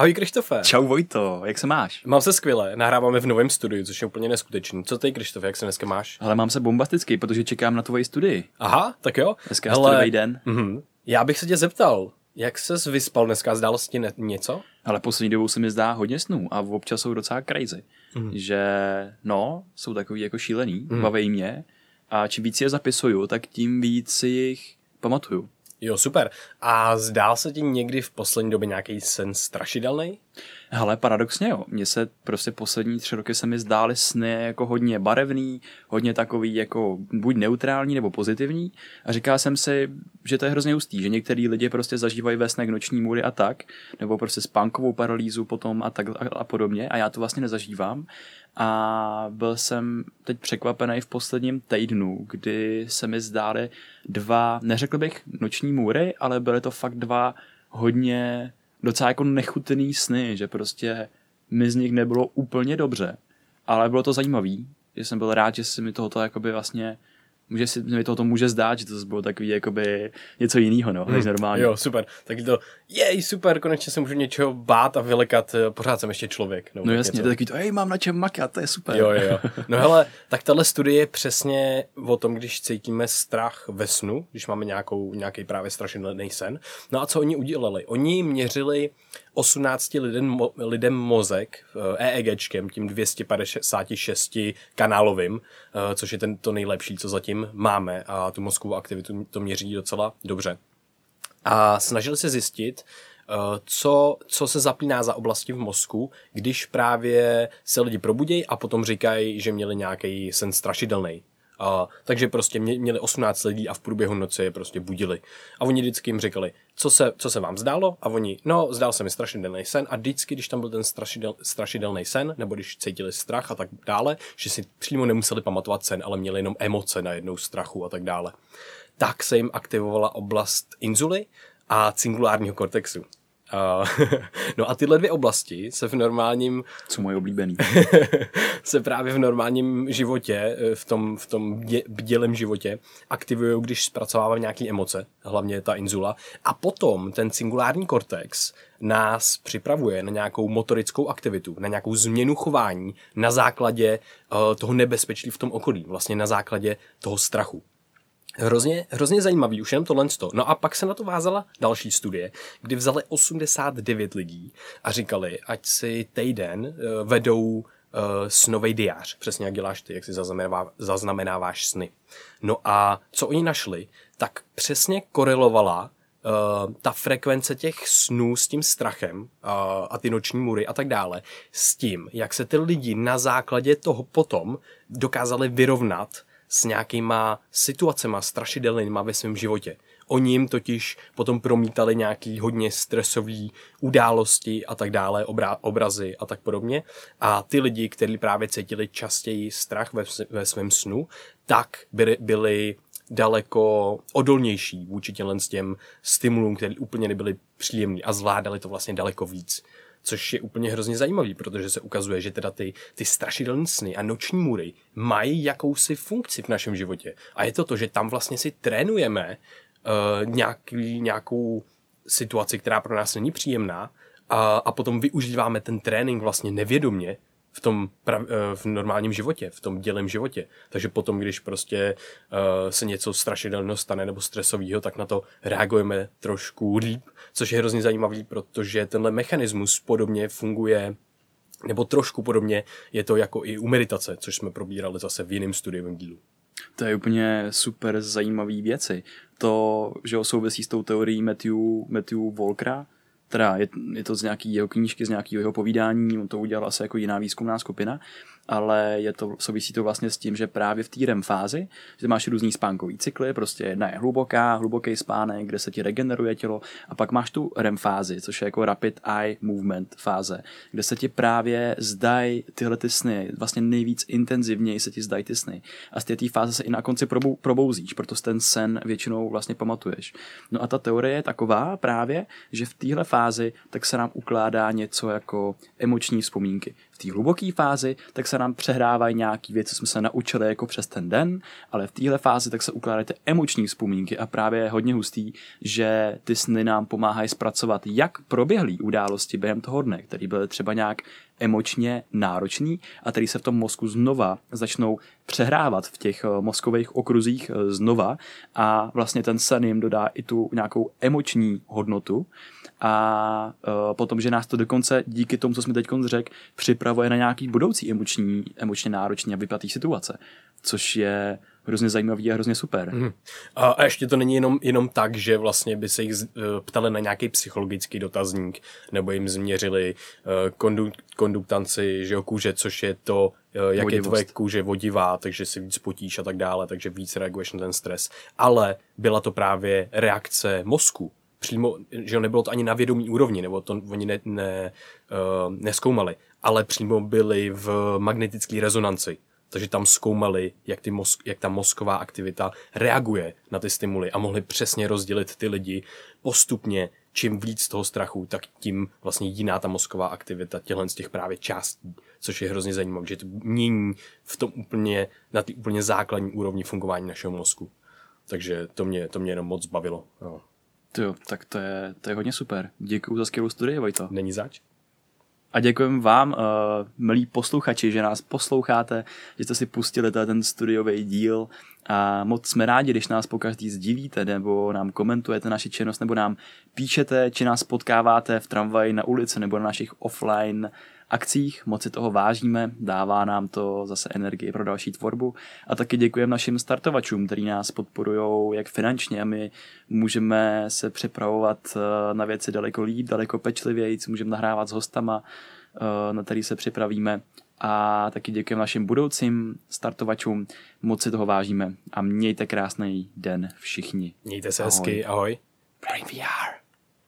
Ahoj Krištofe. Čau Vojto, jak se máš? Mám se skvěle, nahráváme v novém studiu, což je úplně neskutečný. Co ty Krištofe, jak se dneska máš? Ale mám se bombasticky, protože čekám na tvoji studii. Aha, tak jo. Dneska je studijový den. Mhm. Já bych se tě zeptal, jak ses vyspal dneska, zdálo se ti ne- něco? Ale poslední dobou se mi zdá hodně snů a občas jsou docela crazy. Mm. Že no, jsou takový jako šílený, mm. baví mě a čím víc je zapisuju, tak tím víc si jich pamatuju. Jo, super. A zdál se ti někdy v poslední době nějaký sen strašidelný? Hele, paradoxně jo. Mně se prostě poslední tři roky se mi zdály sny jako hodně barevný, hodně takový jako buď neutrální nebo pozitivní. A říkal jsem si, že to je hrozně ústý, že některý lidi prostě zažívají ve snech noční můry a tak, nebo prostě spánkovou paralýzu potom a tak a, a podobně. A já to vlastně nezažívám. A byl jsem teď překvapený v posledním týdnu, kdy se mi zdály dva, neřekl bych noční můry, ale byly to fakt dva hodně docela jako nechutný sny, že prostě mi z nich nebylo úplně dobře, ale bylo to zajímavý, že jsem byl rád, že si mi tohoto jakoby vlastně může si mi to může zdát, že to bylo takový jakoby něco jiného, no, než normálně. Jo, super. Tak to, jej, super, konečně se můžu něčeho bát a vylekat, eh, pořád jsem ještě člověk. No jasně, něco. to je takový to, hej, mám na čem makat, to je super. Jo, jo. No hele, tak tahle studie je přesně o tom, když cítíme strach ve snu, když máme nějakou, nějaký právě strašidelný sen. No a co oni udělali? Oni měřili 18 lidem, lidem mozek EEGčkem, tím 256 kanálovým, eh, což je ten, to nejlepší, co zatím máme a tu mozkovou aktivitu to měří docela dobře. A snažili se zjistit, eh, co, co se zapíná za oblasti v mozku, když právě se lidi probudějí a potom říkají, že měli nějaký sen strašidelný. A, takže prostě mě, měli 18 lidí a v průběhu noci je prostě budili. A oni vždycky jim říkali, co se, co se vám zdálo? A oni, no, zdál se mi strašidelný sen. A vždycky, když tam byl ten strašidel, strašidelný sen, nebo když cítili strach a tak dále, že si přímo nemuseli pamatovat sen, ale měli jenom emoce na jednou strachu a tak dále, tak se jim aktivovala oblast inzuly a cingulárního kortexu. No a tyhle dvě oblasti se v normálním... Co moje oblíbený. se právě v normálním životě, eh, v tom, v tom bdělém životě aktivují, když zpracováváme nějaké emoce, hlavně ta inzula. A potom ten singulární kortex nás připravuje na nějakou motorickou aktivitu, na nějakou změnu chování na základě uh, toho nebezpečí v tom okolí, vlastně na základě toho strachu. Hrozně, hrozně zajímavý už jenom tohle. No a pak se na to vázala další studie, kdy vzali 89 lidí a říkali, ať si týden uh, vedou uh, snovej diář, přesně jak děláš ty, jak si zaznamenává, zaznamenáváš sny. No a co oni našli, tak přesně korelovala Uh, ta frekvence těch snů s tím strachem uh, a ty noční mury a tak dále, s tím, jak se ty lidi na základě toho potom dokázali vyrovnat s nějakýma situacema strašidelnýma ve svém životě. Oni jim totiž potom promítali nějaký hodně stresový události a tak dále, obra- obrazy a tak podobně. A ty lidi, kteří právě cítili častěji strach ve, ve svém snu, tak byli, byli daleko odolnější vůči těm, těm stimulům, které úplně nebyly příjemný a zvládali to vlastně daleko víc což je úplně hrozně zajímavý, protože se ukazuje, že teda ty, ty strašidelné sny a noční můry mají jakousi funkci v našem životě. A je to to, že tam vlastně si trénujeme uh, nějaký, nějakou situaci, která pro nás není příjemná a, a potom využíváme ten trénink vlastně nevědomně v tom prav, eh, v normálním životě, v tom dělém životě. Takže potom, když prostě uh, se něco strašidelného stane nebo stresového, tak na to reagujeme trošku líp, což je hrozně zajímavý, protože tenhle mechanismus podobně funguje nebo trošku podobně je to jako i u meditace, což jsme probírali zase v jiném studiovém dílu. To je úplně super zajímavý věci. To, že souvisí s tou teorií Matthew, Matthew Volkera, teda je, je to z nějaký jeho knížky, z nějakého jeho povídání, on to udělal asi jako jiná výzkumná skupina, ale je to, souvisí to vlastně s tím, že právě v té REM fázi, že máš různý spánkový cykly, prostě jedna je hluboká, hluboký spánek, kde se ti regeneruje tělo, a pak máš tu REM fázi, což je jako Rapid Eye Movement fáze, kde se ti právě zdají tyhle ty sny, vlastně nejvíc intenzivněji se ti zdají ty sny. A z té fáze se i na konci probou, probouzíš, proto ten sen většinou vlastně pamatuješ. No a ta teorie je taková právě, že v téhle fázi tak se nám ukládá něco jako emoční vzpomínky té hluboké fázi, tak se nám přehrávají nějaké věci, co jsme se naučili jako přes ten den, ale v téhle fázi tak se ukládají ty emoční vzpomínky a právě je hodně hustý, že ty sny nám pomáhají zpracovat jak proběhlý události během toho dne, který byly třeba nějak emočně náročný a který se v tom mozku znova začnou přehrávat v těch eh, mozkových okruzích eh, znova. A vlastně ten sen jim dodá i tu nějakou emoční hodnotu. A uh, potom, že nás to dokonce díky tomu, co jsme teď řekl, připravuje na nějaký budoucí emoční, emočně náročný a vypjatý situace, což je hrozně zajímavý a hrozně super. Mm. A ještě to není jenom, jenom tak, že vlastně by se jich uh, ptali na nějaký psychologický dotazník, nebo jim změřili uh, kondu, konduktanci že jo, kůže, což je to, uh, jak Vodivost. je tvoje kůže vodivá, takže si víc potíš a tak dále, takže víc reaguješ na ten stres. Ale byla to právě reakce mozku, přímo, že nebylo to ani na vědomí úrovni, nebo to oni ne, ne, uh, neskoumali, ale přímo byli v magnetické rezonanci. Takže tam zkoumali, jak, ty mozk, jak ta mozková aktivita reaguje na ty stimuly a mohli přesně rozdělit ty lidi postupně, čím víc toho strachu, tak tím vlastně jiná ta mozková aktivita těchto z těch právě částí, což je hrozně zajímavé, že to mění v tom úplně, na ty úplně základní úrovni fungování našeho mozku. Takže to mě, to mě jenom moc bavilo. No. Jo, tak to je, to je hodně super. Děkuji za skvělou studii, Vojto. Není zač. A děkujeme vám, uh, milí posluchači, že nás posloucháte, že jste si pustili ten studiový díl. A moc jsme rádi, když nás po každý sdílíte, nebo nám komentujete naši činnost, nebo nám píšete, či nás potkáváte v tramvaji na ulici, nebo na našich offline akcích, moc si toho vážíme, dává nám to zase energii pro další tvorbu a taky děkujeme našim startovačům, který nás podporují jak finančně a my můžeme se připravovat eh, na věci daleko líp, daleko pečlivěji, můžeme nahrávat s hostama, eh, na který se připravíme a taky děkujeme našim budoucím startovačům, moc si toho vážíme a mějte krásný den všichni. Mějte se ahoj. hezky, ahoj. Brain VR.